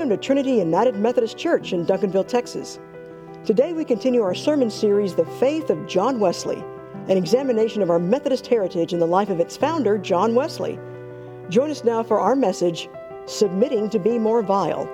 Welcome to Trinity United Methodist Church in Duncanville, Texas. Today we continue our sermon series, The Faith of John Wesley, an examination of our Methodist heritage in the life of its founder, John Wesley. Join us now for our message, Submitting to Be More Vile.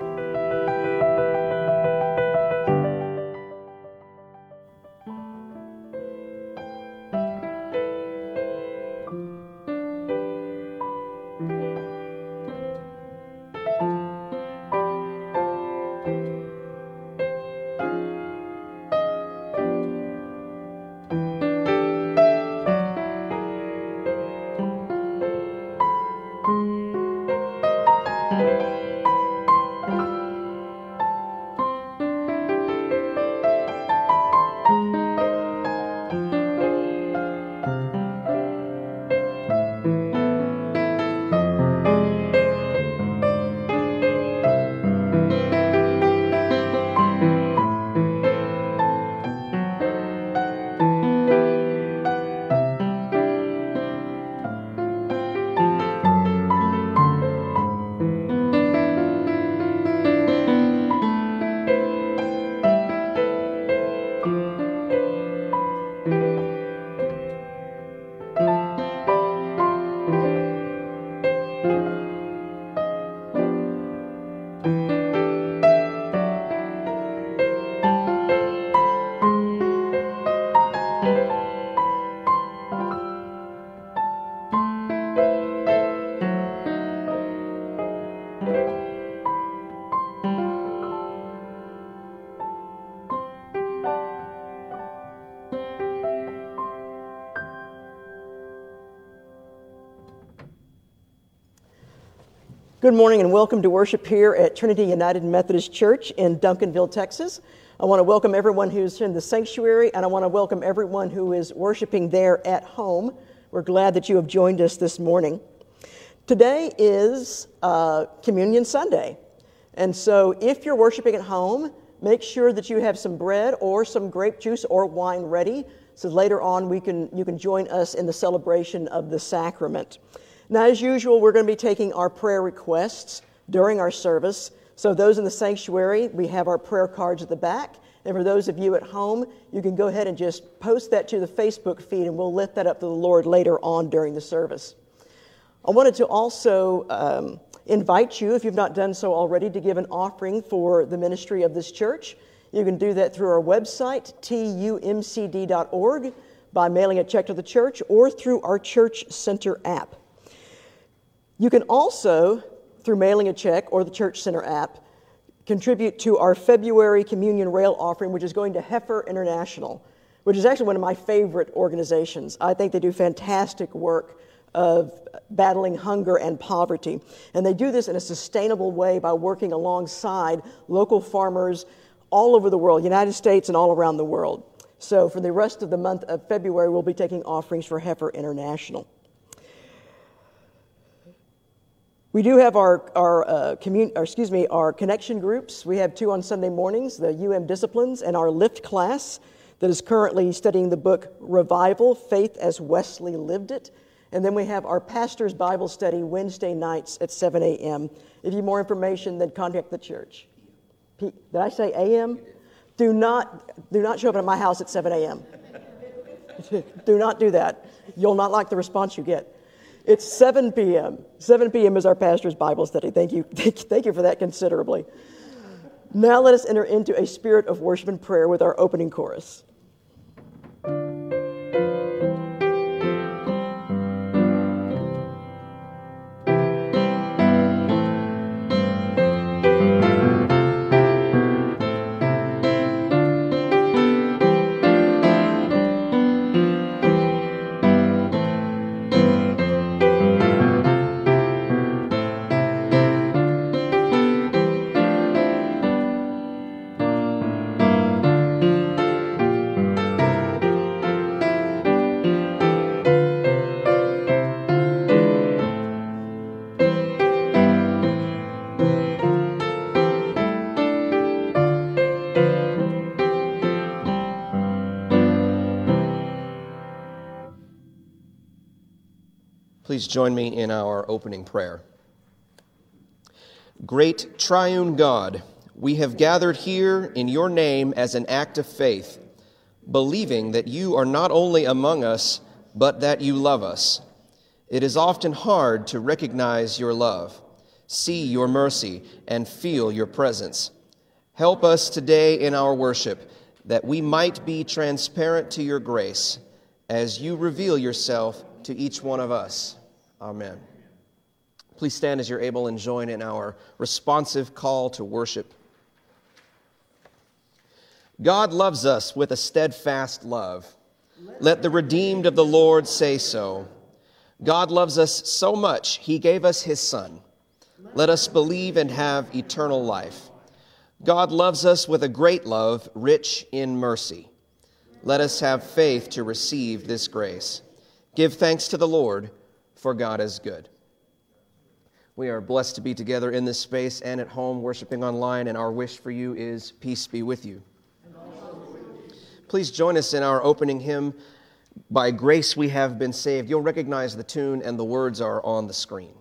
Good morning and welcome to worship here at Trinity United Methodist Church in Duncanville, Texas. I want to welcome everyone who's in the sanctuary and I want to welcome everyone who is worshiping there at home. We're glad that you have joined us this morning. Today is uh, Communion Sunday. And so if you're worshiping at home, make sure that you have some bread or some grape juice or wine ready so later on we can, you can join us in the celebration of the sacrament. Now, as usual, we're going to be taking our prayer requests during our service. So, those in the sanctuary, we have our prayer cards at the back. And for those of you at home, you can go ahead and just post that to the Facebook feed, and we'll lift that up to the Lord later on during the service. I wanted to also um, invite you, if you've not done so already, to give an offering for the ministry of this church. You can do that through our website, tumcd.org, by mailing a check to the church, or through our Church Center app. You can also, through mailing a check or the Church Center app, contribute to our February Communion Rail offering, which is going to Heifer International, which is actually one of my favorite organizations. I think they do fantastic work of battling hunger and poverty. And they do this in a sustainable way by working alongside local farmers all over the world, United States and all around the world. So for the rest of the month of February, we'll be taking offerings for Heifer International. We do have our, our, uh, commun- or excuse me, our connection groups. We have two on Sunday mornings, the UM Disciplines and our Lift class that is currently studying the book Revival, Faith as Wesley Lived It. And then we have our pastor's Bible study Wednesday nights at 7 a.m. If you need more information, then contact the church. P- Did I say a.m.? Do not, do not show up at my house at 7 a.m. do not do that. You'll not like the response you get. It's 7 p.m. 7 p.m. is our pastor's Bible study. Thank you. Thank you for that considerably. Now let us enter into a spirit of worship and prayer with our opening chorus. Please join me in our opening prayer. Great triune God, we have gathered here in your name as an act of faith, believing that you are not only among us, but that you love us. It is often hard to recognize your love, see your mercy, and feel your presence. Help us today in our worship that we might be transparent to your grace as you reveal yourself to each one of us. Amen. Please stand as you're able and join in our responsive call to worship. God loves us with a steadfast love. Let the redeemed of the Lord say so. God loves us so much, he gave us his Son. Let us believe and have eternal life. God loves us with a great love, rich in mercy. Let us have faith to receive this grace. Give thanks to the Lord, for God is good. We are blessed to be together in this space and at home, worshiping online, and our wish for you is peace be with you. Please join us in our opening hymn, By Grace We Have Been Saved. You'll recognize the tune, and the words are on the screen.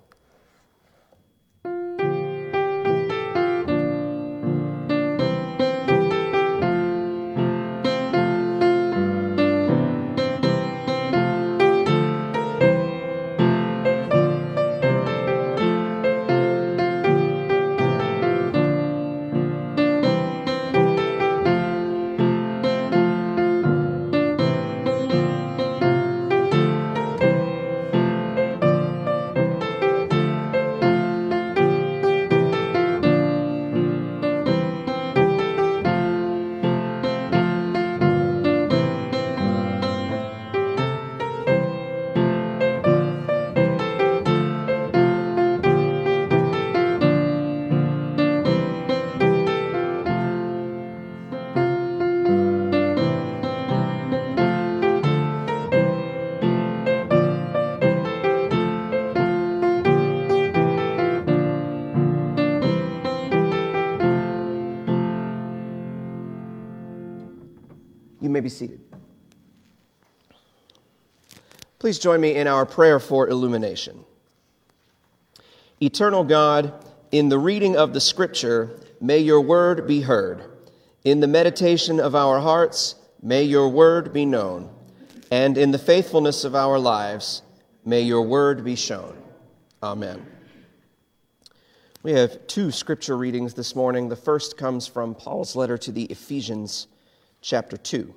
Be seated. Please join me in our prayer for illumination. Eternal God, in the reading of the Scripture, may your word be heard. In the meditation of our hearts, may your word be known. And in the faithfulness of our lives, may your word be shown. Amen. We have two scripture readings this morning. The first comes from Paul's letter to the Ephesians, chapter 2.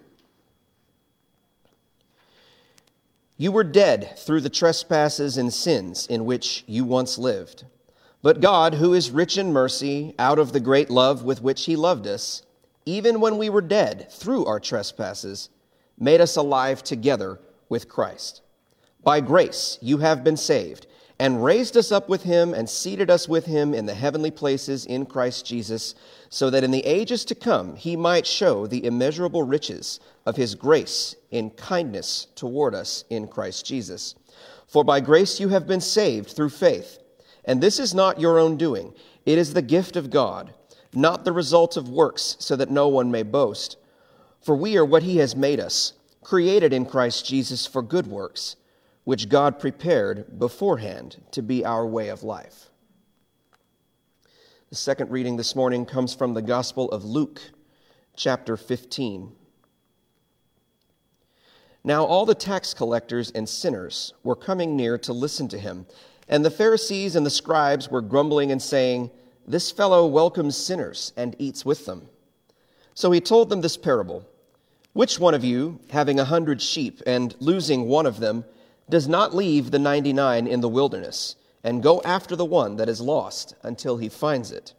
You were dead through the trespasses and sins in which you once lived. But God, who is rich in mercy, out of the great love with which He loved us, even when we were dead through our trespasses, made us alive together with Christ. By grace you have been saved, and raised us up with Him, and seated us with Him in the heavenly places in Christ Jesus, so that in the ages to come He might show the immeasurable riches of his grace in kindness toward us in Christ Jesus. For by grace you have been saved through faith. And this is not your own doing, it is the gift of God, not the result of works, so that no one may boast. For we are what he has made us, created in Christ Jesus for good works, which God prepared beforehand to be our way of life. The second reading this morning comes from the Gospel of Luke, chapter 15. Now all the tax collectors and sinners were coming near to listen to him. And the Pharisees and the scribes were grumbling and saying, This fellow welcomes sinners and eats with them. So he told them this parable Which one of you, having a hundred sheep and losing one of them, does not leave the ninety nine in the wilderness and go after the one that is lost until he finds it?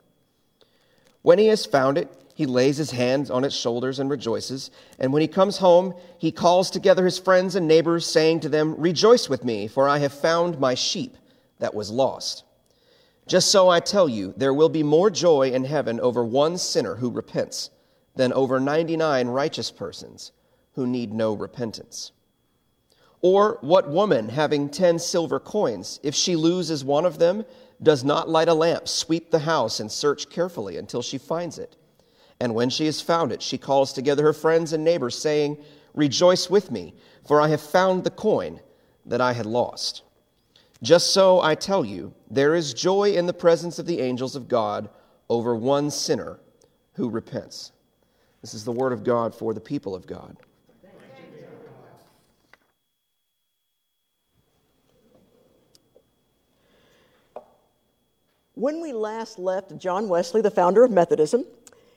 When he has found it, he lays his hands on its shoulders and rejoices. And when he comes home, he calls together his friends and neighbors, saying to them, Rejoice with me, for I have found my sheep that was lost. Just so I tell you, there will be more joy in heaven over one sinner who repents than over 99 righteous persons who need no repentance. Or what woman, having 10 silver coins, if she loses one of them, does not light a lamp, sweep the house, and search carefully until she finds it? And when she has found it, she calls together her friends and neighbors, saying, Rejoice with me, for I have found the coin that I had lost. Just so I tell you, there is joy in the presence of the angels of God over one sinner who repents. This is the word of God for the people of God. When we last left John Wesley, the founder of Methodism,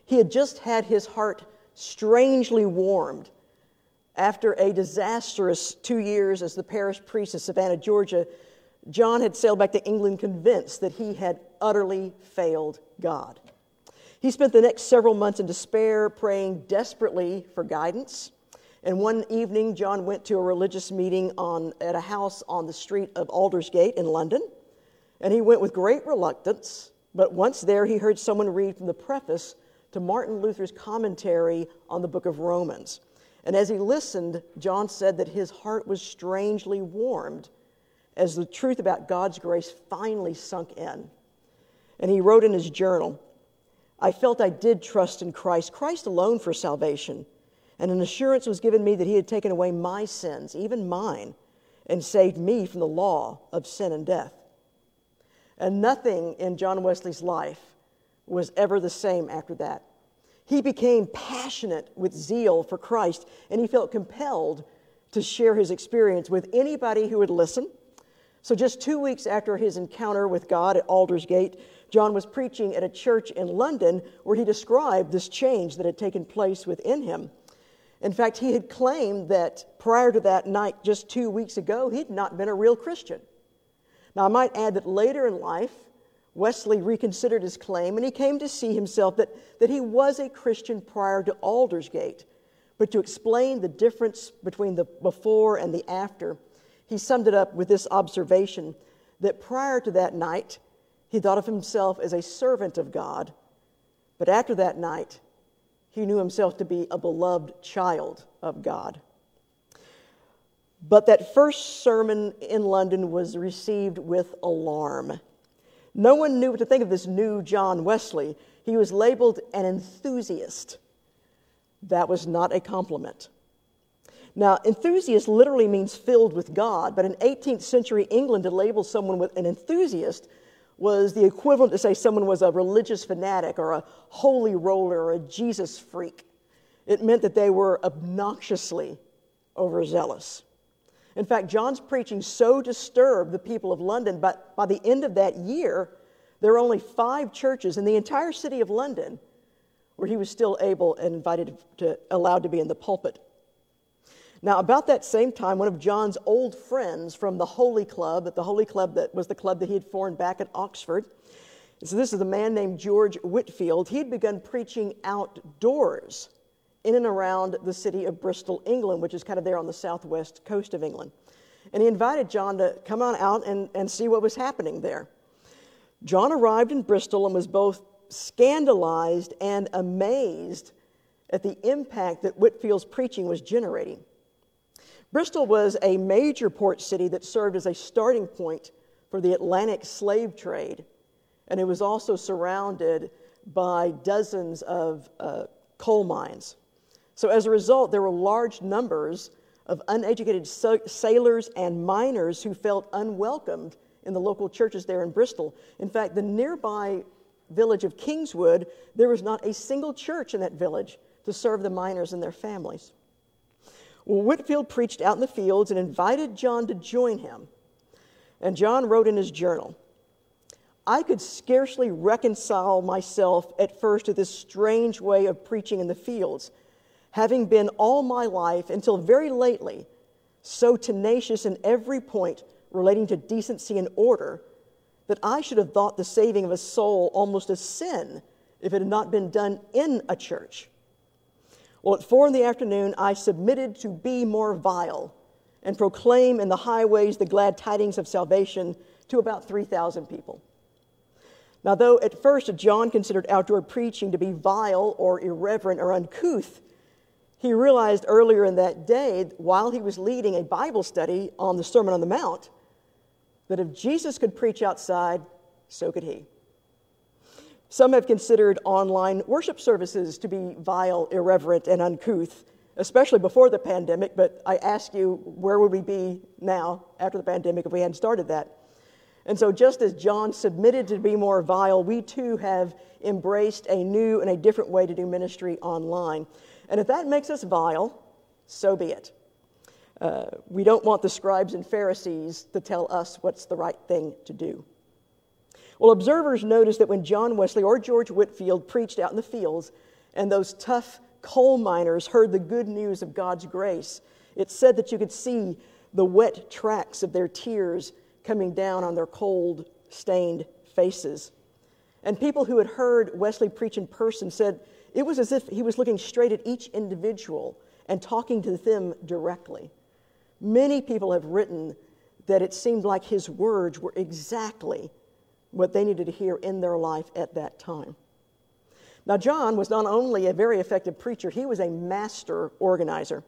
he had just had his heart strangely warmed after a disastrous two years as the parish priest of Savannah, Georgia. John had sailed back to England convinced that he had utterly failed God. He spent the next several months in despair, praying desperately for guidance. And one evening, John went to a religious meeting on, at a house on the street of Aldersgate in London. And he went with great reluctance, but once there, he heard someone read from the preface to Martin Luther's commentary on the book of Romans. And as he listened, John said that his heart was strangely warmed as the truth about God's grace finally sunk in. And he wrote in his journal I felt I did trust in Christ, Christ alone for salvation. And an assurance was given me that he had taken away my sins, even mine, and saved me from the law of sin and death. And nothing in John Wesley's life was ever the same after that. He became passionate with zeal for Christ, and he felt compelled to share his experience with anybody who would listen. So, just two weeks after his encounter with God at Aldersgate, John was preaching at a church in London where he described this change that had taken place within him. In fact, he had claimed that prior to that night, just two weeks ago, he'd not been a real Christian. Now, I might add that later in life, Wesley reconsidered his claim and he came to see himself that, that he was a Christian prior to Aldersgate. But to explain the difference between the before and the after, he summed it up with this observation that prior to that night, he thought of himself as a servant of God. But after that night, he knew himself to be a beloved child of God. But that first sermon in London was received with alarm. No one knew what to think of this new John Wesley. He was labeled an enthusiast. That was not a compliment. Now, enthusiast literally means filled with God, but in 18th century England, to label someone with an enthusiast was the equivalent to say someone was a religious fanatic or a holy roller or a Jesus freak. It meant that they were obnoxiously overzealous. In fact, John's preaching so disturbed the people of London, but by the end of that year, there were only five churches in the entire city of London where he was still able and invited to allowed to be in the pulpit. Now, about that same time, one of John's old friends from the Holy Club, the Holy Club that was the club that he had formed back at Oxford, so this is a man named George Whitefield. He'd begun preaching outdoors in and around the city of Bristol, England, which is kind of there on the southwest coast of England. And he invited John to come on out and, and see what was happening there. John arrived in Bristol and was both scandalized and amazed at the impact that Whitefield's preaching was generating. Bristol was a major port city that served as a starting point for the Atlantic slave trade, and it was also surrounded by dozens of uh, coal mines. So, as a result, there were large numbers of uneducated sailors and miners who felt unwelcomed in the local churches there in Bristol. In fact, the nearby village of Kingswood, there was not a single church in that village to serve the miners and their families. Well, Whitefield preached out in the fields and invited John to join him. And John wrote in his journal I could scarcely reconcile myself at first to this strange way of preaching in the fields having been all my life until very lately so tenacious in every point relating to decency and order that I should have thought the saving of a soul almost a sin if it had not been done in a church. Well, at four in the afternoon, I submitted to be more vile and proclaim in the highways the glad tidings of salvation to about 3,000 people. Now, though at first John considered outdoor preaching to be vile or irreverent or uncouth, he realized earlier in that day, while he was leading a Bible study on the Sermon on the Mount, that if Jesus could preach outside, so could he. Some have considered online worship services to be vile, irreverent, and uncouth, especially before the pandemic. But I ask you, where would we be now after the pandemic if we hadn't started that? And so, just as John submitted to be more vile, we too have embraced a new and a different way to do ministry online. And if that makes us vile, so be it. Uh, we don't want the scribes and Pharisees to tell us what's the right thing to do. Well, observers noticed that when John Wesley or George Whitefield preached out in the fields, and those tough coal miners heard the good news of God's grace, it said that you could see the wet tracks of their tears coming down on their cold, stained faces. And people who had heard Wesley preach in person said it was as if he was looking straight at each individual and talking to them directly. Many people have written that it seemed like his words were exactly what they needed to hear in their life at that time. Now, John was not only a very effective preacher, he was a master organizer.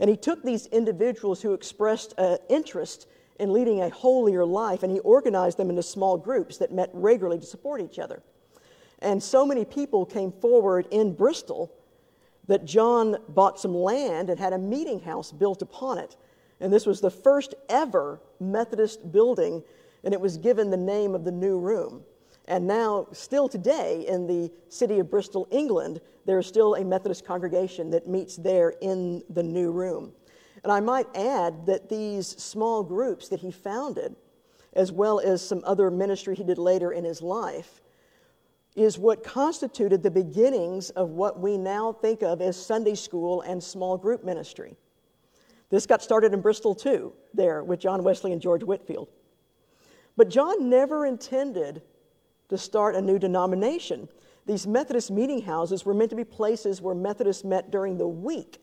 And he took these individuals who expressed uh, interest in leading a holier life and he organized them into small groups that met regularly to support each other. And so many people came forward in Bristol that John bought some land and had a meeting house built upon it. And this was the first ever Methodist building, and it was given the name of the New Room. And now, still today, in the city of Bristol, England, there is still a Methodist congregation that meets there in the new room. And I might add that these small groups that he founded, as well as some other ministry he did later in his life, is what constituted the beginnings of what we now think of as Sunday school and small group ministry. This got started in Bristol too, there with John Wesley and George Whitefield. But John never intended to start a new denomination. These Methodist meeting houses were meant to be places where Methodists met during the week.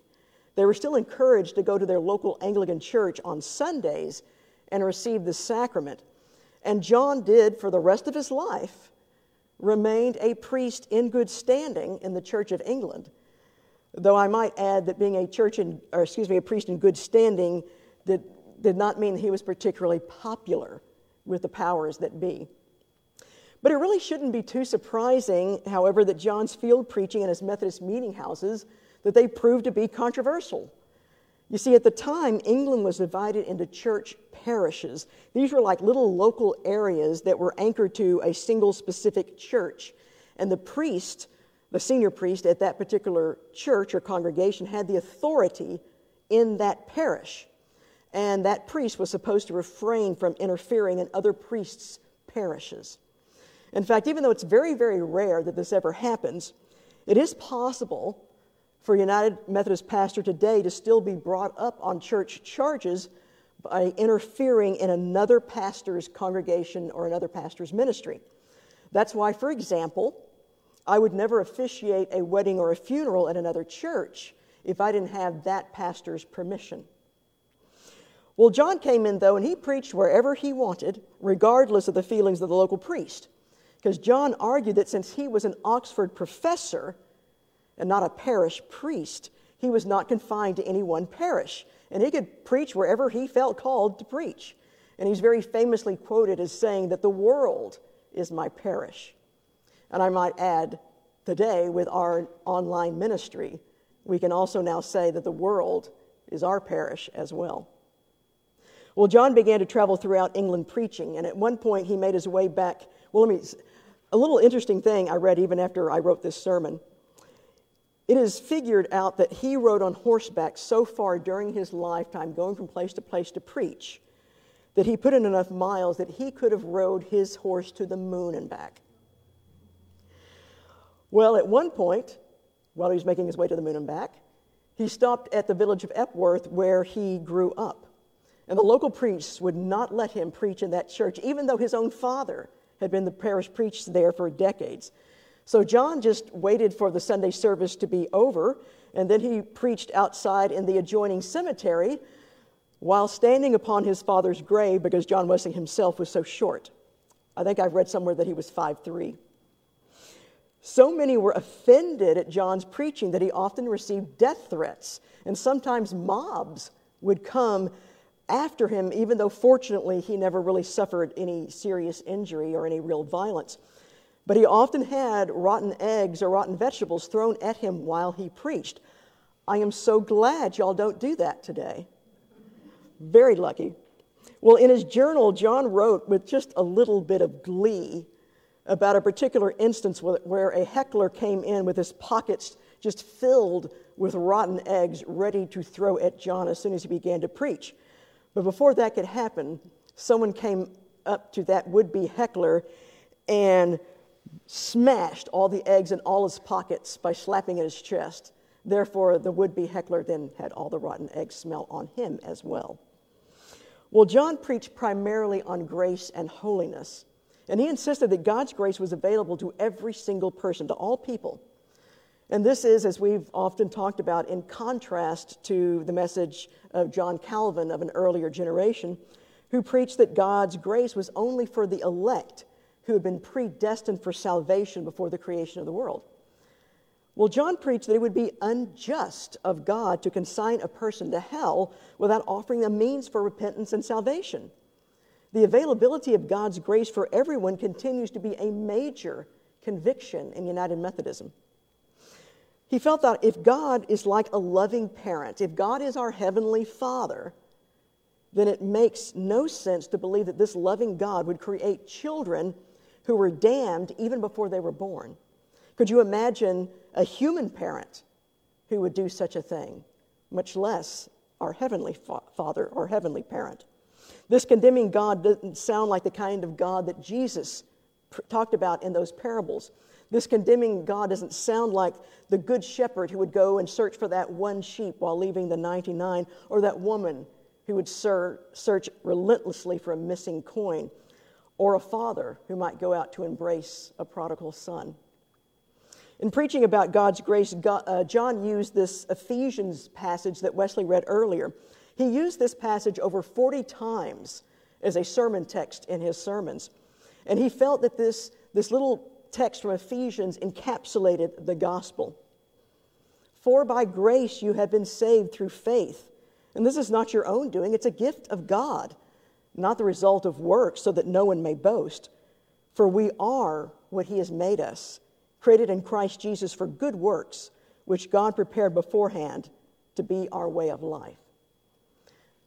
They were still encouraged to go to their local Anglican church on Sundays and receive the sacrament. And John did, for the rest of his life, remained a priest in good standing in the Church of England. Though I might add that being a church in, or excuse me, a priest in good standing did, did not mean he was particularly popular with the powers that be. But it really shouldn't be too surprising, however, that John's field preaching in his Methodist meeting houses that they proved to be controversial. You see, at the time, England was divided into church parishes. These were like little local areas that were anchored to a single specific church. And the priest, the senior priest at that particular church or congregation, had the authority in that parish. And that priest was supposed to refrain from interfering in other priests' parishes. In fact, even though it's very, very rare that this ever happens, it is possible for a United Methodist pastor today to still be brought up on church charges by interfering in another pastor's congregation or another pastor's ministry. That's why, for example, I would never officiate a wedding or a funeral at another church if I didn't have that pastor's permission. Well, John came in, though, and he preached wherever he wanted, regardless of the feelings of the local priest. Because John argued that since he was an Oxford professor and not a parish priest, he was not confined to any one parish, and he could preach wherever he felt called to preach. And he's very famously quoted as saying that the world is my parish. And I might add, today with our online ministry, we can also now say that the world is our parish as well. Well, John began to travel throughout England preaching, and at one point he made his way back. Well, let me a little interesting thing I read even after I wrote this sermon. It is figured out that he rode on horseback so far during his lifetime, going from place to place to preach, that he put in enough miles that he could have rode his horse to the moon and back. Well, at one point, while he was making his way to the moon and back, he stopped at the village of Epworth where he grew up. And the local priests would not let him preach in that church, even though his own father had been the parish priest there for decades. So John just waited for the Sunday service to be over, and then he preached outside in the adjoining cemetery while standing upon his father's grave because John Wesley himself was so short. I think I've read somewhere that he was 5'3. So many were offended at John's preaching that he often received death threats, and sometimes mobs would come after him, even though fortunately he never really suffered any serious injury or any real violence. But he often had rotten eggs or rotten vegetables thrown at him while he preached. I am so glad y'all don't do that today. Very lucky. Well, in his journal, John wrote with just a little bit of glee about a particular instance where a heckler came in with his pockets just filled with rotten eggs ready to throw at John as soon as he began to preach. But before that could happen, someone came up to that would be heckler and smashed all the eggs in all his pockets by slapping at his chest. Therefore, the would be heckler then had all the rotten eggs smell on him as well. Well, John preached primarily on grace and holiness, and he insisted that God's grace was available to every single person, to all people. And this is, as we've often talked about, in contrast to the message of John Calvin of an earlier generation, who preached that God's grace was only for the elect who had been predestined for salvation before the creation of the world. Well, John preached that it would be unjust of God to consign a person to hell without offering them means for repentance and salvation. The availability of God's grace for everyone continues to be a major conviction in United Methodism. He felt that if God is like a loving parent, if God is our heavenly Father, then it makes no sense to believe that this loving God would create children who were damned even before they were born. Could you imagine a human parent who would do such a thing, much less our heavenly Father or heavenly parent? This condemning God doesn't sound like the kind of God that Jesus pr- talked about in those parables. This condemning God doesn't sound like the good shepherd who would go and search for that one sheep while leaving the 99, or that woman who would ser- search relentlessly for a missing coin, or a father who might go out to embrace a prodigal son. In preaching about God's grace, uh, John used this Ephesians passage that Wesley read earlier. He used this passage over 40 times as a sermon text in his sermons. And he felt that this, this little text from Ephesians encapsulated the gospel. For by grace you have been saved through faith. And this is not your own doing, it's a gift of God, not the result of works, so that no one may boast. For we are what he has made us, created in Christ Jesus for good works, which God prepared beforehand to be our way of life.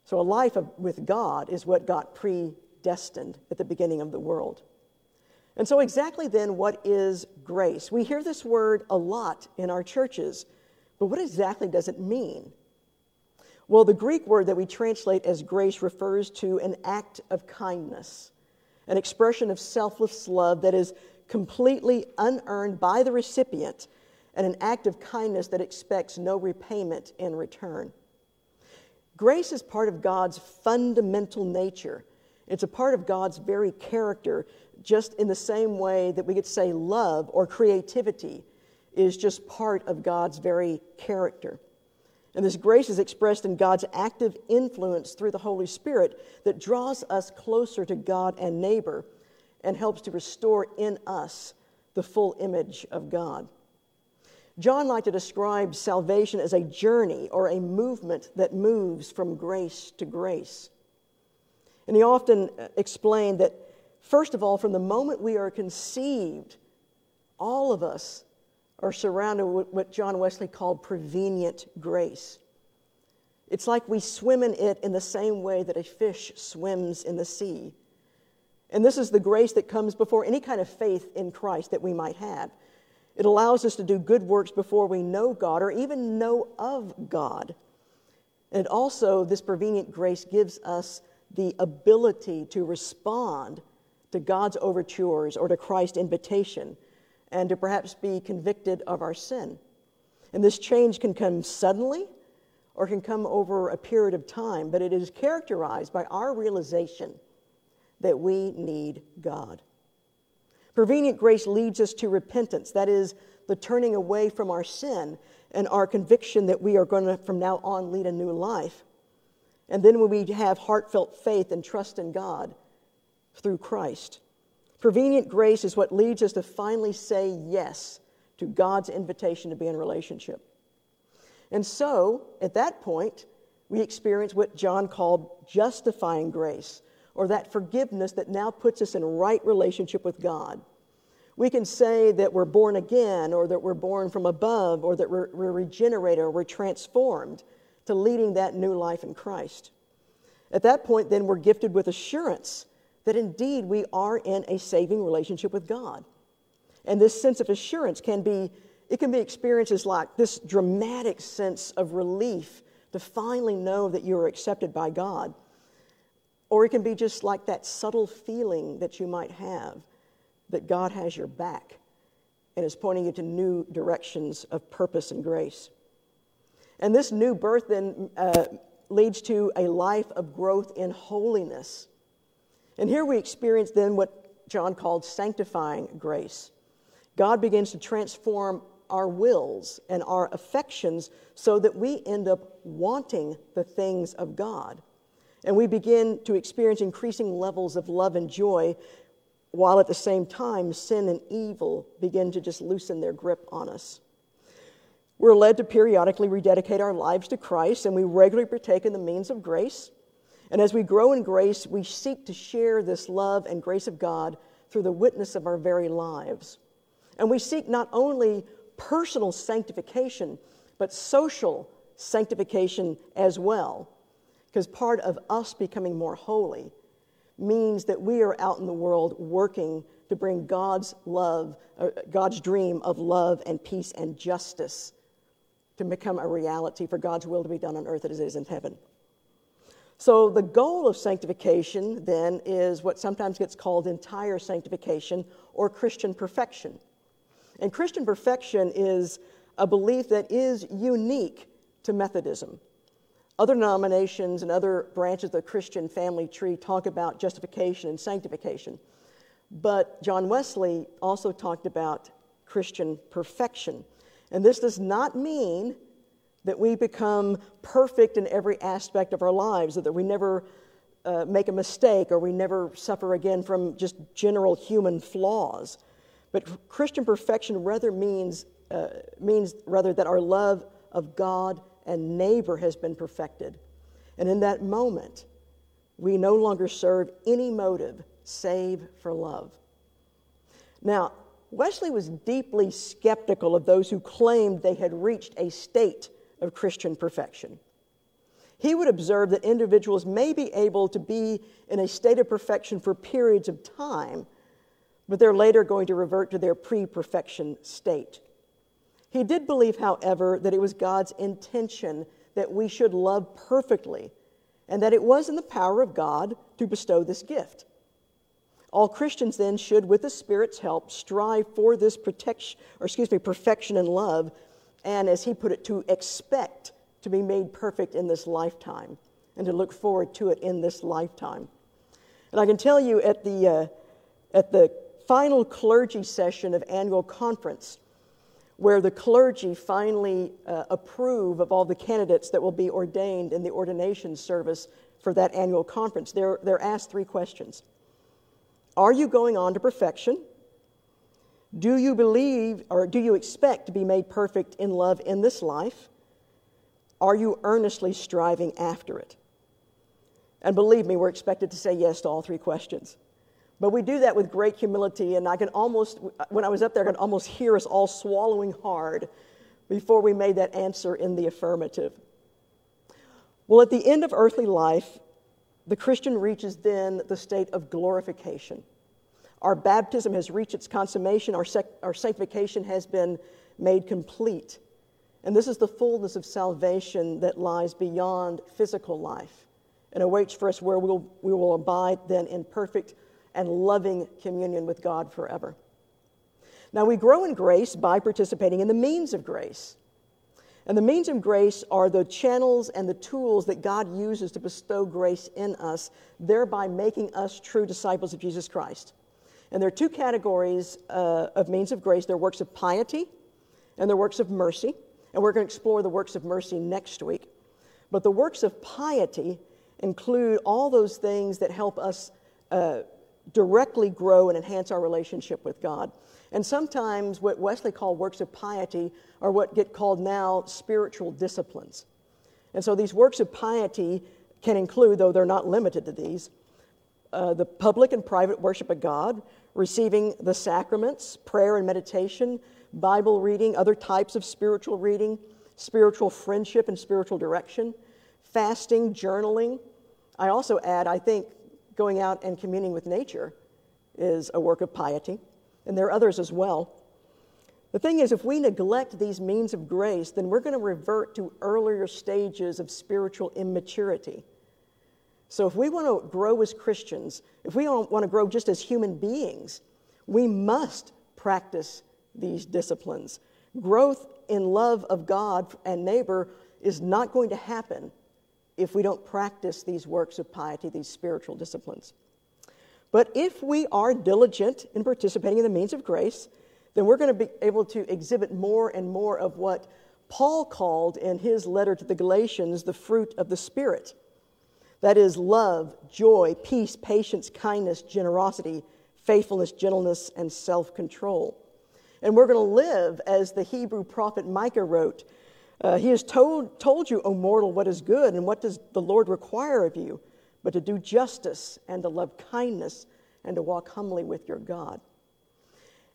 So, a life of, with God is what got predestined at the beginning of the world. And so, exactly then, what is grace? We hear this word a lot in our churches, but what exactly does it mean? Well, the Greek word that we translate as grace refers to an act of kindness, an expression of selfless love that is completely unearned by the recipient, and an act of kindness that expects no repayment in return. Grace is part of God's fundamental nature. It's a part of God's very character just in the same way that we could say love or creativity is just part of God's very character. And this grace is expressed in God's active influence through the Holy Spirit that draws us closer to God and neighbor and helps to restore in us the full image of God. John liked to describe salvation as a journey or a movement that moves from grace to grace. And he often uh, explained that First of all, from the moment we are conceived, all of us are surrounded with what John Wesley called prevenient grace. It's like we swim in it in the same way that a fish swims in the sea. And this is the grace that comes before any kind of faith in Christ that we might have. It allows us to do good works before we know God or even know of God. And also, this prevenient grace gives us the ability to respond to God's overtures or to Christ's invitation and to perhaps be convicted of our sin. And this change can come suddenly or can come over a period of time, but it is characterized by our realization that we need God. Prevenient grace leads us to repentance, that is, the turning away from our sin and our conviction that we are going to, from now on, lead a new life. And then when we have heartfelt faith and trust in God, through Christ. Prevenient grace is what leads us to finally say yes to God's invitation to be in relationship. And so, at that point, we experience what John called justifying grace, or that forgiveness that now puts us in right relationship with God. We can say that we're born again, or that we're born from above, or that we're, we're regenerated, or we're transformed to leading that new life in Christ. At that point, then, we're gifted with assurance that indeed we are in a saving relationship with God. And this sense of assurance can be, it can be experiences like this dramatic sense of relief to finally know that you are accepted by God. Or it can be just like that subtle feeling that you might have that God has your back and is pointing you to new directions of purpose and grace. And this new birth then uh, leads to a life of growth in holiness. And here we experience then what John called sanctifying grace. God begins to transform our wills and our affections so that we end up wanting the things of God. And we begin to experience increasing levels of love and joy, while at the same time, sin and evil begin to just loosen their grip on us. We're led to periodically rededicate our lives to Christ, and we regularly partake in the means of grace. And as we grow in grace, we seek to share this love and grace of God through the witness of our very lives. And we seek not only personal sanctification, but social sanctification as well. Because part of us becoming more holy means that we are out in the world working to bring God's love, uh, God's dream of love and peace and justice to become a reality for God's will to be done on earth as it is in heaven. So, the goal of sanctification then is what sometimes gets called entire sanctification or Christian perfection. And Christian perfection is a belief that is unique to Methodism. Other denominations and other branches of the Christian family tree talk about justification and sanctification. But John Wesley also talked about Christian perfection. And this does not mean that we become perfect in every aspect of our lives, that we never uh, make a mistake or we never suffer again from just general human flaws. But Christian perfection rather means, uh, means rather that our love of God and neighbor has been perfected. And in that moment, we no longer serve any motive save for love. Now, Wesley was deeply skeptical of those who claimed they had reached a state of Christian perfection. He would observe that individuals may be able to be in a state of perfection for periods of time but they're later going to revert to their pre perfection state. He did believe, however, that it was God's intention that we should love perfectly and that it was in the power of God to bestow this gift. All Christians then should, with the Spirit's help, strive for this protection, or excuse me, perfection in love, and as he put it, to expect to be made perfect in this lifetime and to look forward to it in this lifetime. And I can tell you at the, uh, at the final clergy session of annual conference where the clergy finally uh, approve of all the candidates that will be ordained in the ordination service for that annual conference. They're, they're asked three questions Are you going on to perfection? Do you believe or do you expect to be made perfect in love in this life? Are you earnestly striving after it? And believe me, we're expected to say yes to all three questions. But we do that with great humility, and I can almost, when I was up there, I could almost hear us all swallowing hard before we made that answer in the affirmative. Well, at the end of earthly life, the Christian reaches then the state of glorification. Our baptism has reached its consummation, our, sec- our sanctification has been made complete. And this is the fullness of salvation that lies beyond physical life and awaits for us where we'll, we will abide then in perfect and loving communion with God forever. Now, we grow in grace by participating in the means of grace. And the means of grace are the channels and the tools that God uses to bestow grace in us, thereby making us true disciples of Jesus Christ. And there are two categories uh, of means of grace there are works of piety and there are works of mercy. And we're going to explore the works of mercy next week. But the works of piety include all those things that help us uh, directly grow and enhance our relationship with God. And sometimes what Wesley called works of piety are what get called now spiritual disciplines. And so these works of piety can include, though they're not limited to these, uh, the public and private worship of God, receiving the sacraments, prayer and meditation, Bible reading, other types of spiritual reading, spiritual friendship and spiritual direction, fasting, journaling, I also add, I think going out and communing with nature is a work of piety, and there are others as well. The thing is, if we neglect these means of grace, then we're going to revert to earlier stages of spiritual immaturity. So, if we want to grow as Christians, if we want to grow just as human beings, we must practice these disciplines. Growth in love of God and neighbor is not going to happen if we don't practice these works of piety, these spiritual disciplines. But if we are diligent in participating in the means of grace, then we're going to be able to exhibit more and more of what Paul called in his letter to the Galatians the fruit of the Spirit. That is love, joy, peace, patience, kindness, generosity, faithfulness, gentleness, and self control. And we're going to live as the Hebrew prophet Micah wrote. Uh, he has told, told you, O mortal, what is good, and what does the Lord require of you, but to do justice and to love kindness and to walk humbly with your God.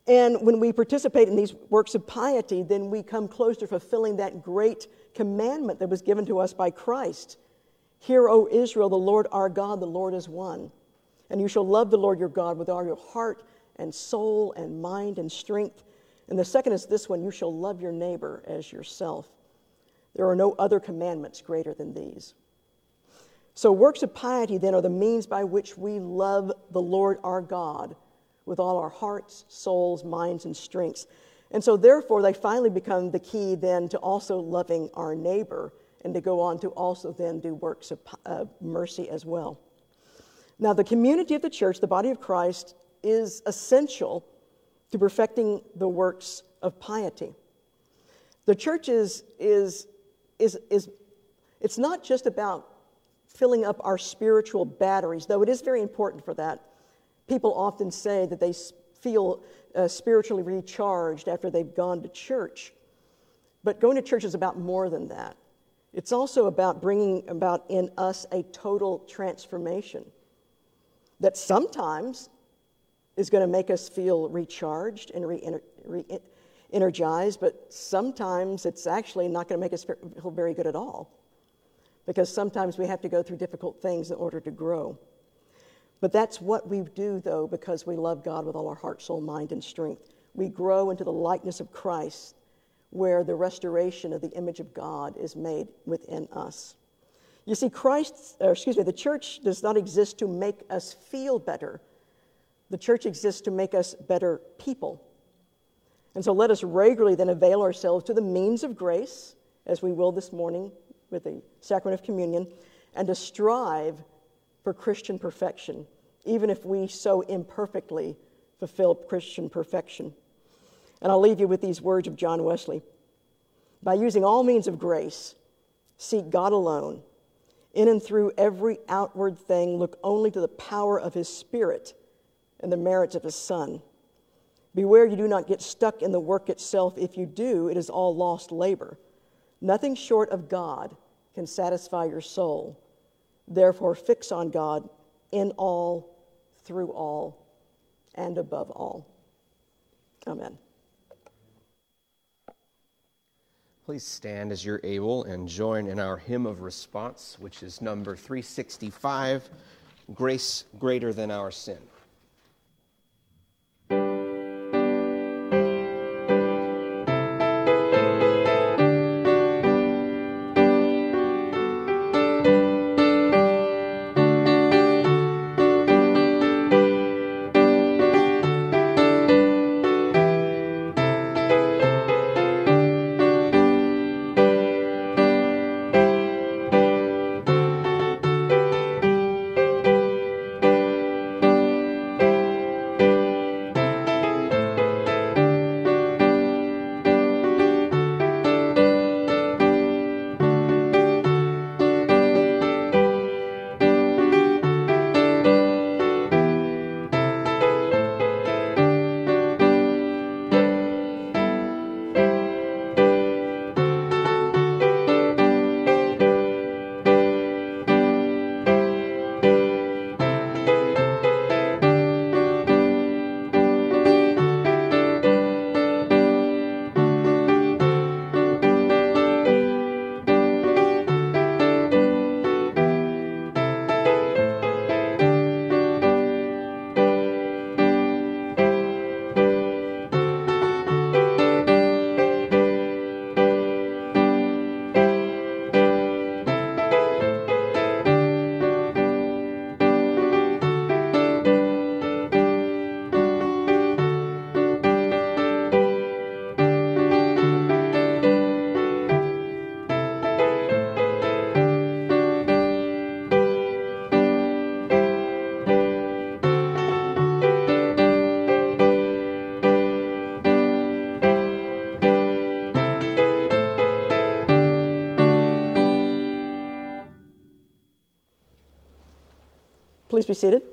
And when we participate in these works of piety, then we come close to fulfilling that great commandment that was given to us by Christ. Hear, O Israel, the Lord our God, the Lord is one. And you shall love the Lord your God with all your heart and soul and mind and strength. And the second is this one you shall love your neighbor as yourself. There are no other commandments greater than these. So, works of piety then are the means by which we love the Lord our God with all our hearts, souls, minds, and strengths. And so, therefore, they finally become the key then to also loving our neighbor and to go on to also then do works of uh, mercy as well. Now, the community of the church, the body of Christ, is essential to perfecting the works of piety. The church is, is, is, is it's not just about filling up our spiritual batteries, though it is very important for that. People often say that they feel uh, spiritually recharged after they've gone to church. But going to church is about more than that. It's also about bringing about in us a total transformation that sometimes is going to make us feel recharged and re energized, but sometimes it's actually not going to make us feel very good at all because sometimes we have to go through difficult things in order to grow. But that's what we do, though, because we love God with all our heart, soul, mind, and strength. We grow into the likeness of Christ, where the restoration of the image of God is made within us. You see, Christ, or excuse me, the church does not exist to make us feel better. The church exists to make us better people. And so let us regularly then avail ourselves to the means of grace, as we will this morning with the sacrament of communion, and to strive for Christian perfection, even if we so imperfectly fulfill Christian perfection. And I'll leave you with these words of John Wesley By using all means of grace, seek God alone in and through every outward thing, look only to the power of his Spirit and the merits of his Son. Beware you do not get stuck in the work itself. If you do, it is all lost labor. Nothing short of God can satisfy your soul. Therefore, fix on God in all, through all, and above all. Amen. Please stand as you're able and join in our hymn of response, which is number 365 Grace Greater Than Our Sin. Please be seated.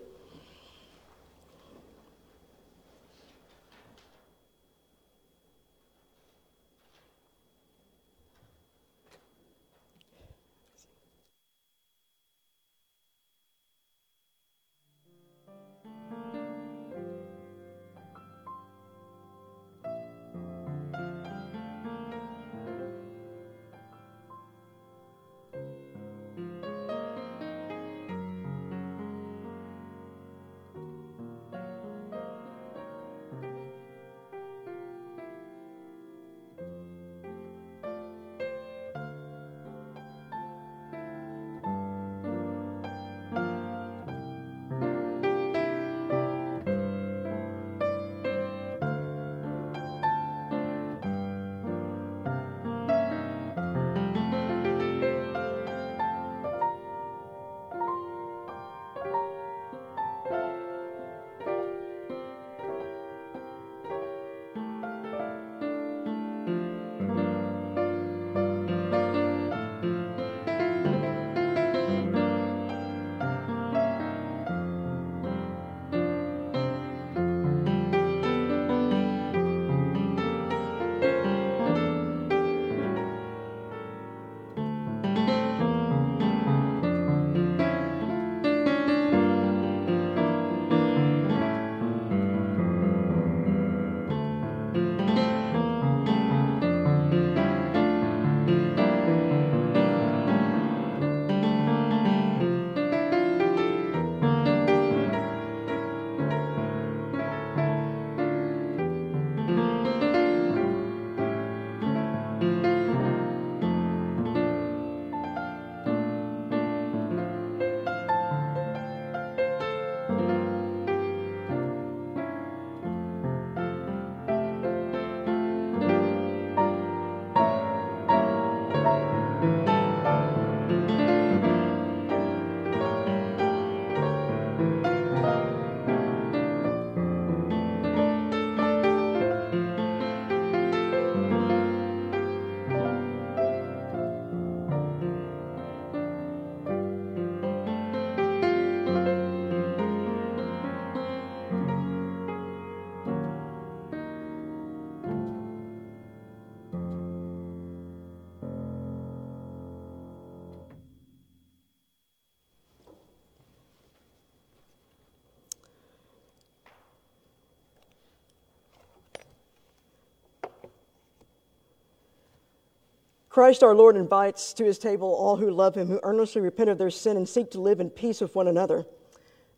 Christ our Lord invites to his table all who love him, who earnestly repent of their sin and seek to live in peace with one another.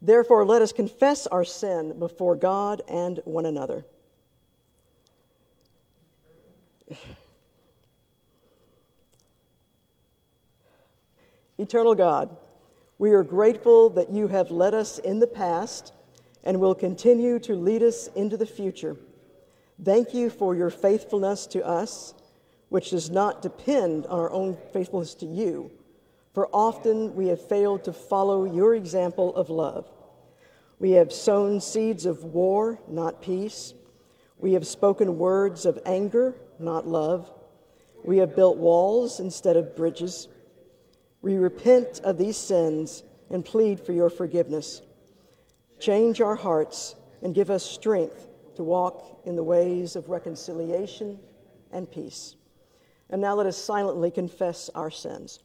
Therefore, let us confess our sin before God and one another. Eternal God, we are grateful that you have led us in the past and will continue to lead us into the future. Thank you for your faithfulness to us which does not depend on our own faithfulness to you, for often we have failed to follow your example of love. We have sown seeds of war, not peace. We have spoken words of anger, not love. We have built walls instead of bridges. We repent of these sins and plead for your forgiveness. Change our hearts and give us strength to walk in the ways of reconciliation and peace. And now let us silently confess our sins.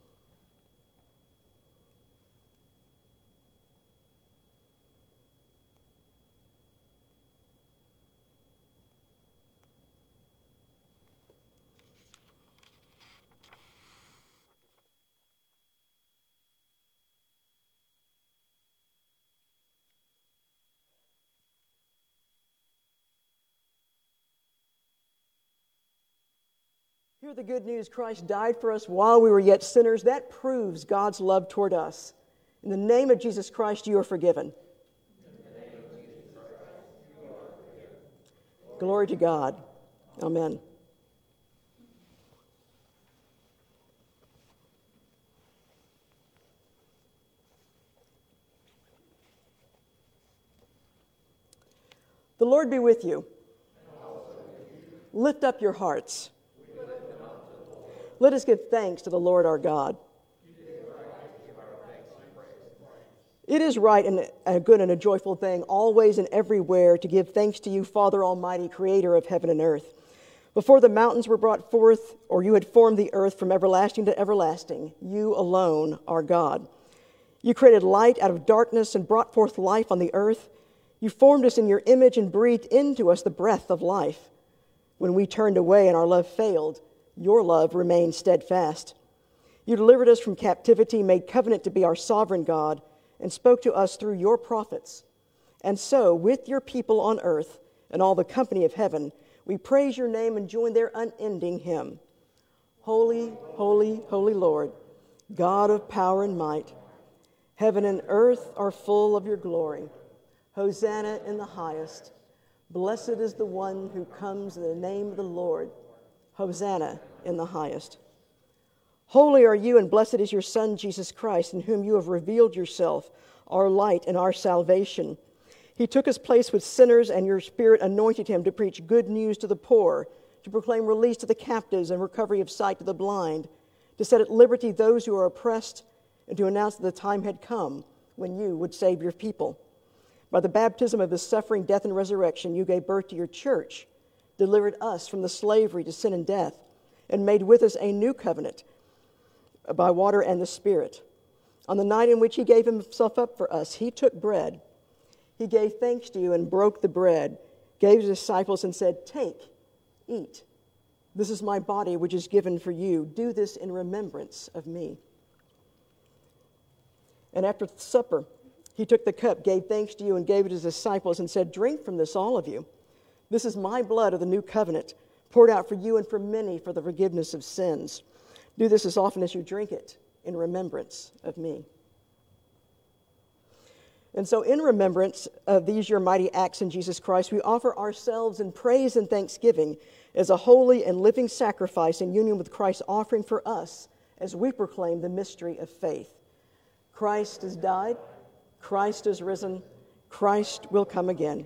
Hear the good news Christ died for us while we were yet sinners. That proves God's love toward us. In the name of Jesus Christ, you are forgiven. Glory to God. Amen. The Lord be with you. Lift up your hearts. Let us give thanks to the Lord our God. It is right and a good and a joyful thing, always and everywhere, to give thanks to you, Father Almighty, creator of heaven and earth. Before the mountains were brought forth, or you had formed the earth from everlasting to everlasting, you alone are God. You created light out of darkness and brought forth life on the earth. You formed us in your image and breathed into us the breath of life. When we turned away and our love failed, your love remained steadfast. You delivered us from captivity, made covenant to be our sovereign God and spoke to us through your prophets. And so, with your people on earth and all the company of heaven, we praise your name and join their unending hymn Holy, holy, holy Lord, God of power and might. Heaven and earth are full of your glory. Hosanna in the highest. Blessed is the one who comes in the name of the Lord. Hosanna in the highest. Holy are you, and blessed is your Son, Jesus Christ, in whom you have revealed yourself, our light and our salvation. He took his place with sinners, and your Spirit anointed him to preach good news to the poor, to proclaim release to the captives and recovery of sight to the blind, to set at liberty those who are oppressed, and to announce that the time had come when you would save your people. By the baptism of his suffering, death, and resurrection, you gave birth to your church, delivered us from the slavery to sin and death, and made with us a new covenant by water and the Spirit. On the night in which he gave himself up for us, he took bread. He gave thanks to you and broke the bread, gave his disciples, and said, Take, eat. This is my body, which is given for you. Do this in remembrance of me. And after supper, he took the cup, gave thanks to you, and gave it to his disciples, and said, Drink from this, all of you. This is my blood of the new covenant, poured out for you and for many for the forgiveness of sins. Do this as often as you drink it in remembrance of me. And so, in remembrance of these your mighty acts in Jesus Christ, we offer ourselves in praise and thanksgiving as a holy and living sacrifice in union with Christ's offering for us as we proclaim the mystery of faith. Christ has died, Christ has risen, Christ will come again.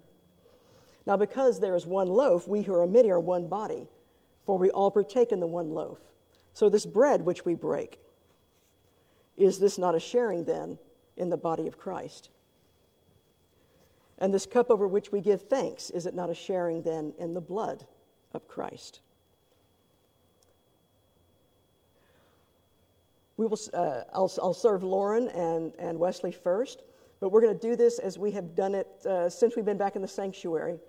Now, because there is one loaf, we who are many are one body, for we all partake in the one loaf. So, this bread which we break, is this not a sharing then in the body of Christ? And this cup over which we give thanks, is it not a sharing then in the blood of Christ? We will, uh, I'll, I'll, serve Lauren and, and Wesley first, but we're going to do this as we have done it uh, since we've been back in the sanctuary.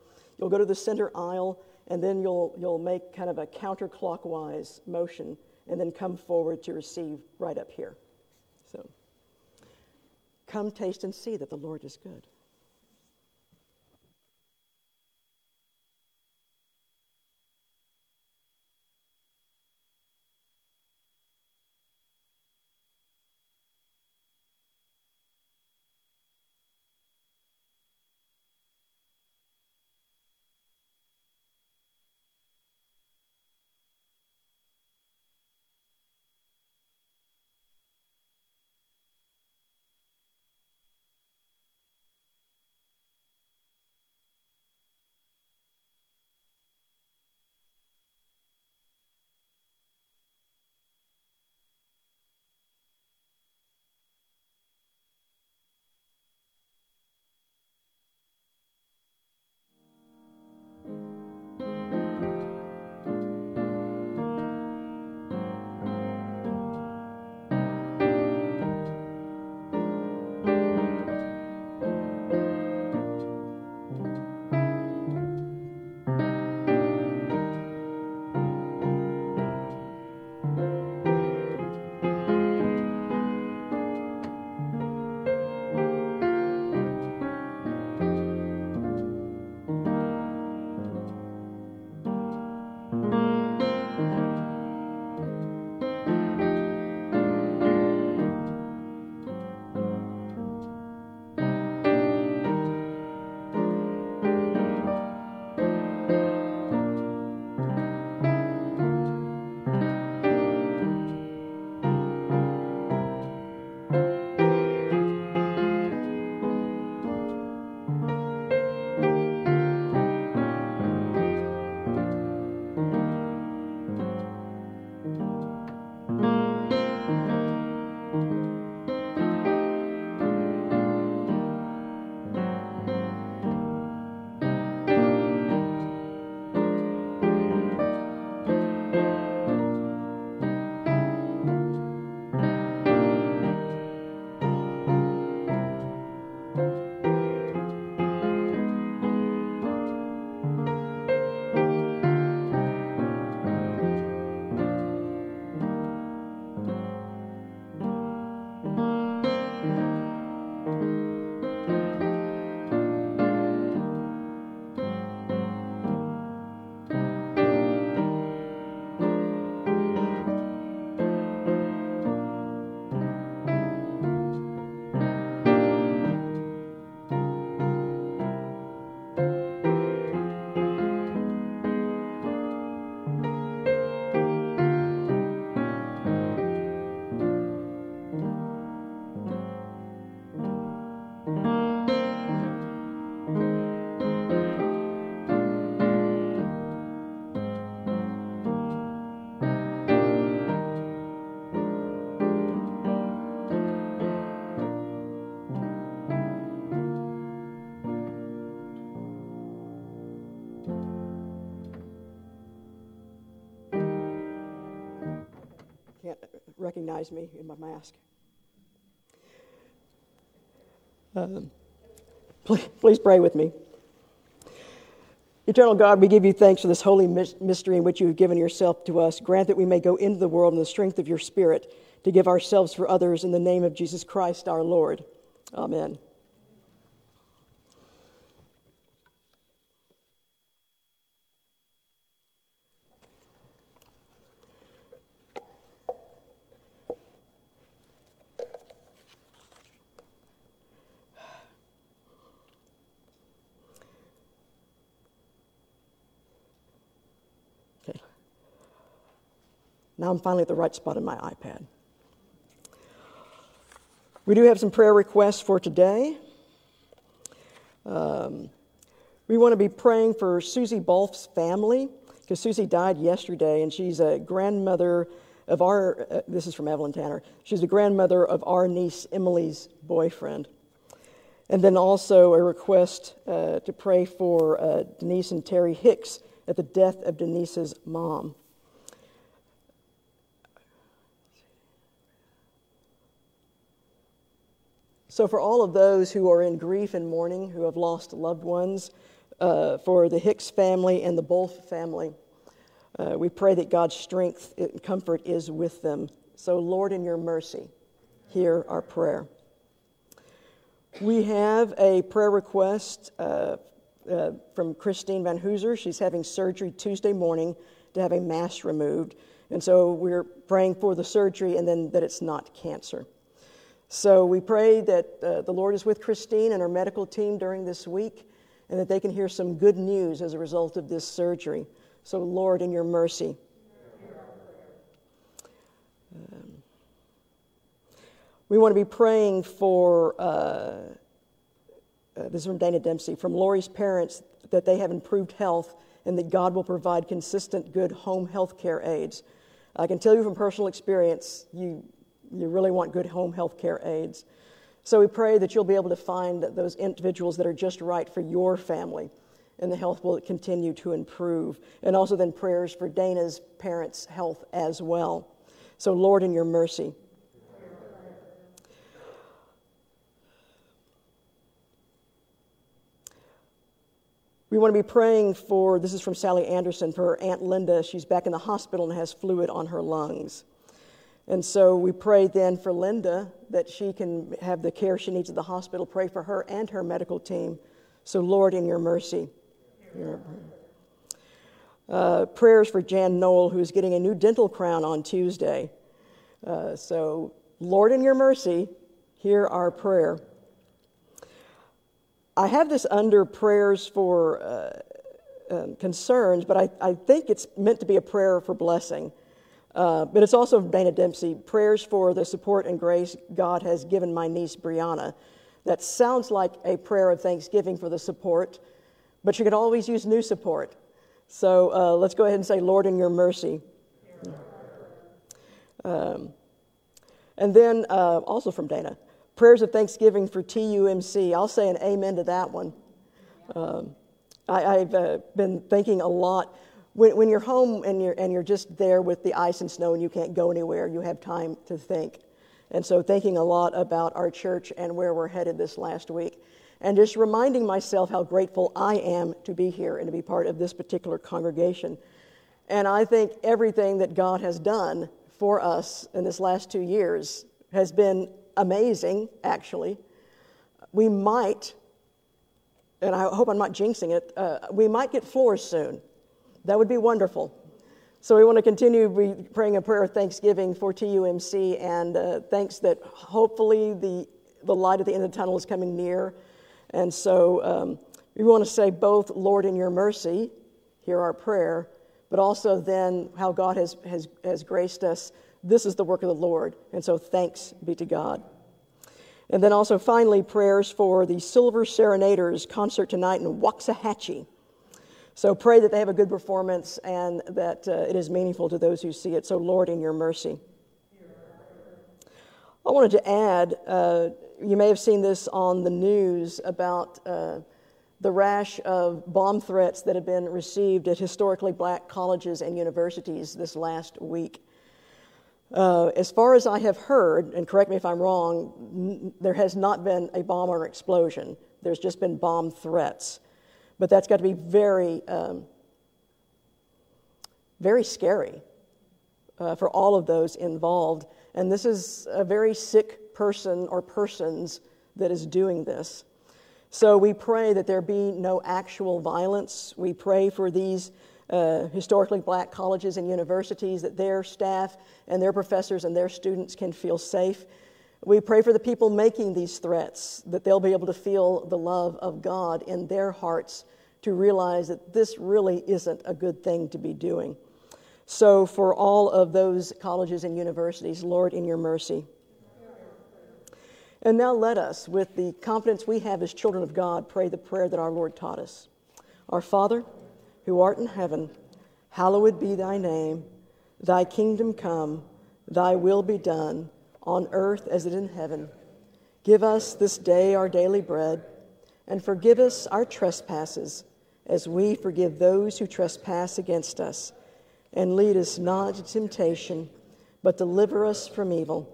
You'll go to the center aisle, and then you'll, you'll make kind of a counterclockwise motion and then come forward to receive right up here. So, come taste and see that the Lord is good. Recognize me in my mask. Um, please, please pray with me. Eternal God, we give you thanks for this holy mystery in which you have given yourself to us. Grant that we may go into the world in the strength of your Spirit to give ourselves for others in the name of Jesus Christ our Lord. Amen. Now I'm finally at the right spot in my iPad. We do have some prayer requests for today. Um, we want to be praying for Susie Bolf's family because Susie died yesterday and she's a grandmother of our, uh, this is from Evelyn Tanner, she's the grandmother of our niece Emily's boyfriend. And then also a request uh, to pray for uh, Denise and Terry Hicks at the death of Denise's mom. So, for all of those who are in grief and mourning, who have lost loved ones, uh, for the Hicks family and the Bolf family, uh, we pray that God's strength and comfort is with them. So, Lord, in your mercy, hear our prayer. We have a prayer request uh, uh from Christine Van Hooser. She's having surgery Tuesday morning to have a mass removed. And so we're praying for the surgery and then that it's not cancer. So we pray that uh, the Lord is with Christine and her medical team during this week and that they can hear some good news as a result of this surgery. So, Lord, in your mercy. Um, we want to be praying for, uh, uh, this is from Dana Dempsey, from Lori's parents, that they have improved health and that God will provide consistent, good home health care aids. I can tell you from personal experience, you you really want good home health care aides. So we pray that you'll be able to find those individuals that are just right for your family and the health will continue to improve. And also then prayers for Dana's parents' health as well. So, Lord, in your mercy. We want to be praying for, this is from Sally Anderson, for her Aunt Linda. She's back in the hospital and has fluid on her lungs. And so we pray then for Linda that she can have the care she needs at the hospital. Pray for her and her medical team. So, Lord, in your mercy. Uh, prayers for Jan Noel, who is getting a new dental crown on Tuesday. Uh, so, Lord, in your mercy, hear our prayer. I have this under prayers for uh, um, concerns, but I, I think it's meant to be a prayer for blessing. Uh, but it's also Dana Dempsey, prayers for the support and grace God has given my niece Brianna. That sounds like a prayer of thanksgiving for the support, but you can always use new support. So uh, let's go ahead and say, Lord, in your mercy. Um, and then uh, also from Dana, prayers of thanksgiving for TUMC. I'll say an amen to that one. Um, I, have uh, been thinking a lot when, when you're home and you're, and you're just there with the ice and snow and you can't go anywhere, you have time to think. And so, thinking a lot about our church and where we're headed this last week, and just reminding myself how grateful I am to be here and to be part of this particular congregation. And I think everything that God has done for us in this last two years has been amazing, actually. We might, and I hope I'm not jinxing it, uh, we might get floors soon. That would be wonderful. So we want to continue praying a prayer of thanksgiving for TUMC and uh, thanks that hopefully the, the light at the end of the tunnel is coming near. And so um, we want to say both, Lord, in your mercy, hear our prayer, but also then how God has, has, has graced us. This is the work of the Lord. And so thanks be to God. And then also finally, prayers for the Silver Serenaders concert tonight in Waxahachie. So pray that they have a good performance and that uh, it is meaningful to those who see it. So, Lord, in your mercy. I wanted to add uh, you may have seen this on the news about uh, the rash of bomb threats that have been received at historically black colleges and universities this last week. Uh, as far as I have heard, and correct me if I'm wrong, n- there has not been a bomb or explosion. There's just been bomb threats. But that's got to be very, um, very scary uh, for all of those involved. And this is a very sick person or persons that is doing this. So we pray that there be no actual violence. We pray for these uh, historically black colleges and universities that their staff and their professors and their students can feel safe. We pray for the people making these threats that they'll be able to feel the love of God in their hearts to realize that this really isn't a good thing to be doing. So, for all of those colleges and universities, Lord, in your mercy. And now let us, with the confidence we have as children of God, pray the prayer that our Lord taught us. Our Father, who art in heaven, hallowed be thy name. Thy kingdom come, thy will be done, on earth as it in heaven. Give us this day our daily bread, and forgive us our trespasses, as we forgive those who trespass against us. And lead us not into temptation, but deliver us from evil.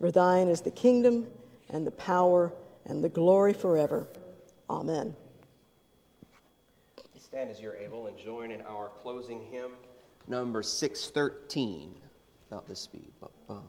For thine is the kingdom, and the power, and the glory forever. Amen. Stand as you're able and join in our closing hymn, number 613. About this speed. Bum, bum.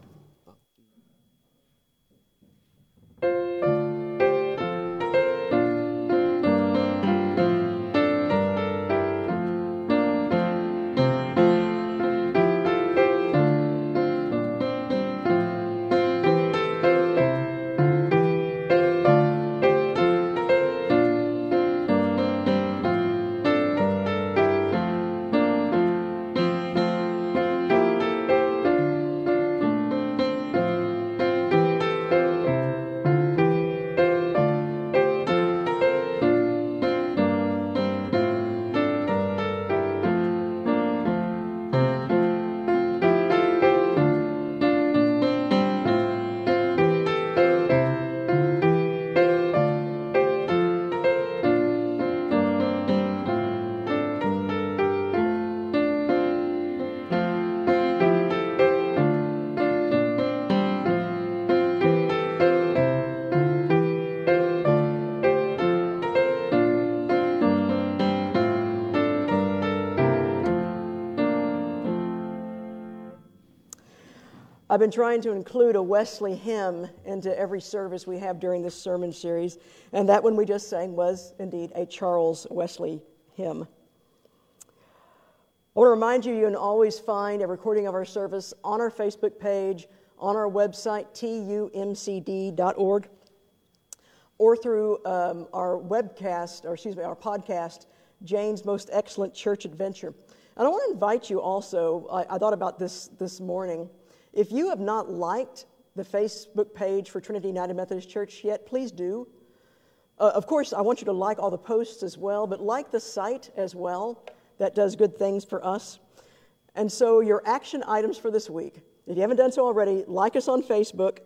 I've been trying to include a Wesley hymn into every service we have during this sermon series, and that one we just sang was indeed a Charles Wesley hymn. I want to remind you, you can always find a recording of our service on our Facebook page, on our website, tumcd.org, or through um, our webcast, or excuse me, our podcast, Jane's Most Excellent Church Adventure. And I want to invite you also, I, I thought about this this morning. If you have not liked the Facebook page for Trinity United Methodist Church yet, please do. Uh, of course, I want you to like all the posts as well, but like the site as well. That does good things for us. And so, your action items for this week, if you haven't done so already, like us on Facebook,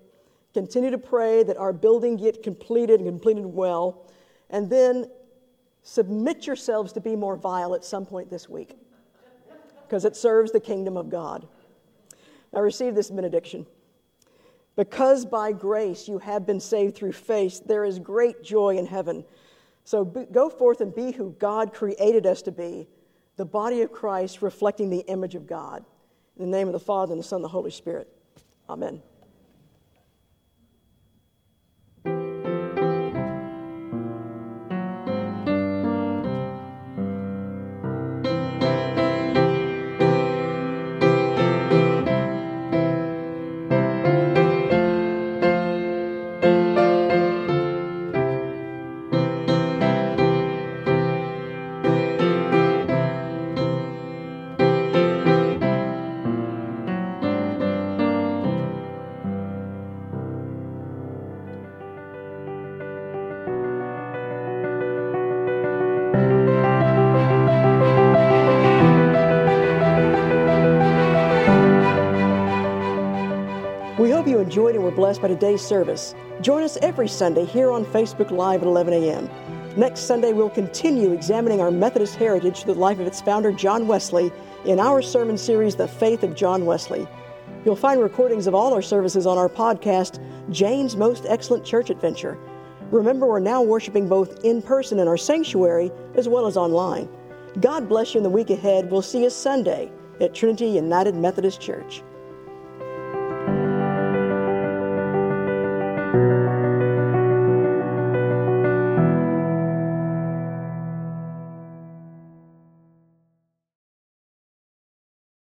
continue to pray that our building get completed and completed well, and then submit yourselves to be more vile at some point this week because it serves the kingdom of God. Now receive this benediction. Because by grace you have been saved through faith, there is great joy in heaven. So be, go forth and be who God created us to be, the body of Christ reflecting the image of God. In the name of the Father, and the Son, and the Holy Spirit. Amen. By today's service. Join us every Sunday here on Facebook Live at 11 a.m. Next Sunday, we'll continue examining our Methodist heritage through the life of its founder, John Wesley, in our sermon series, The Faith of John Wesley. You'll find recordings of all our services on our podcast, Jane's Most Excellent Church Adventure. Remember, we're now worshiping both in person in our sanctuary as well as online. God bless you in the week ahead. We'll see you Sunday at Trinity United Methodist Church.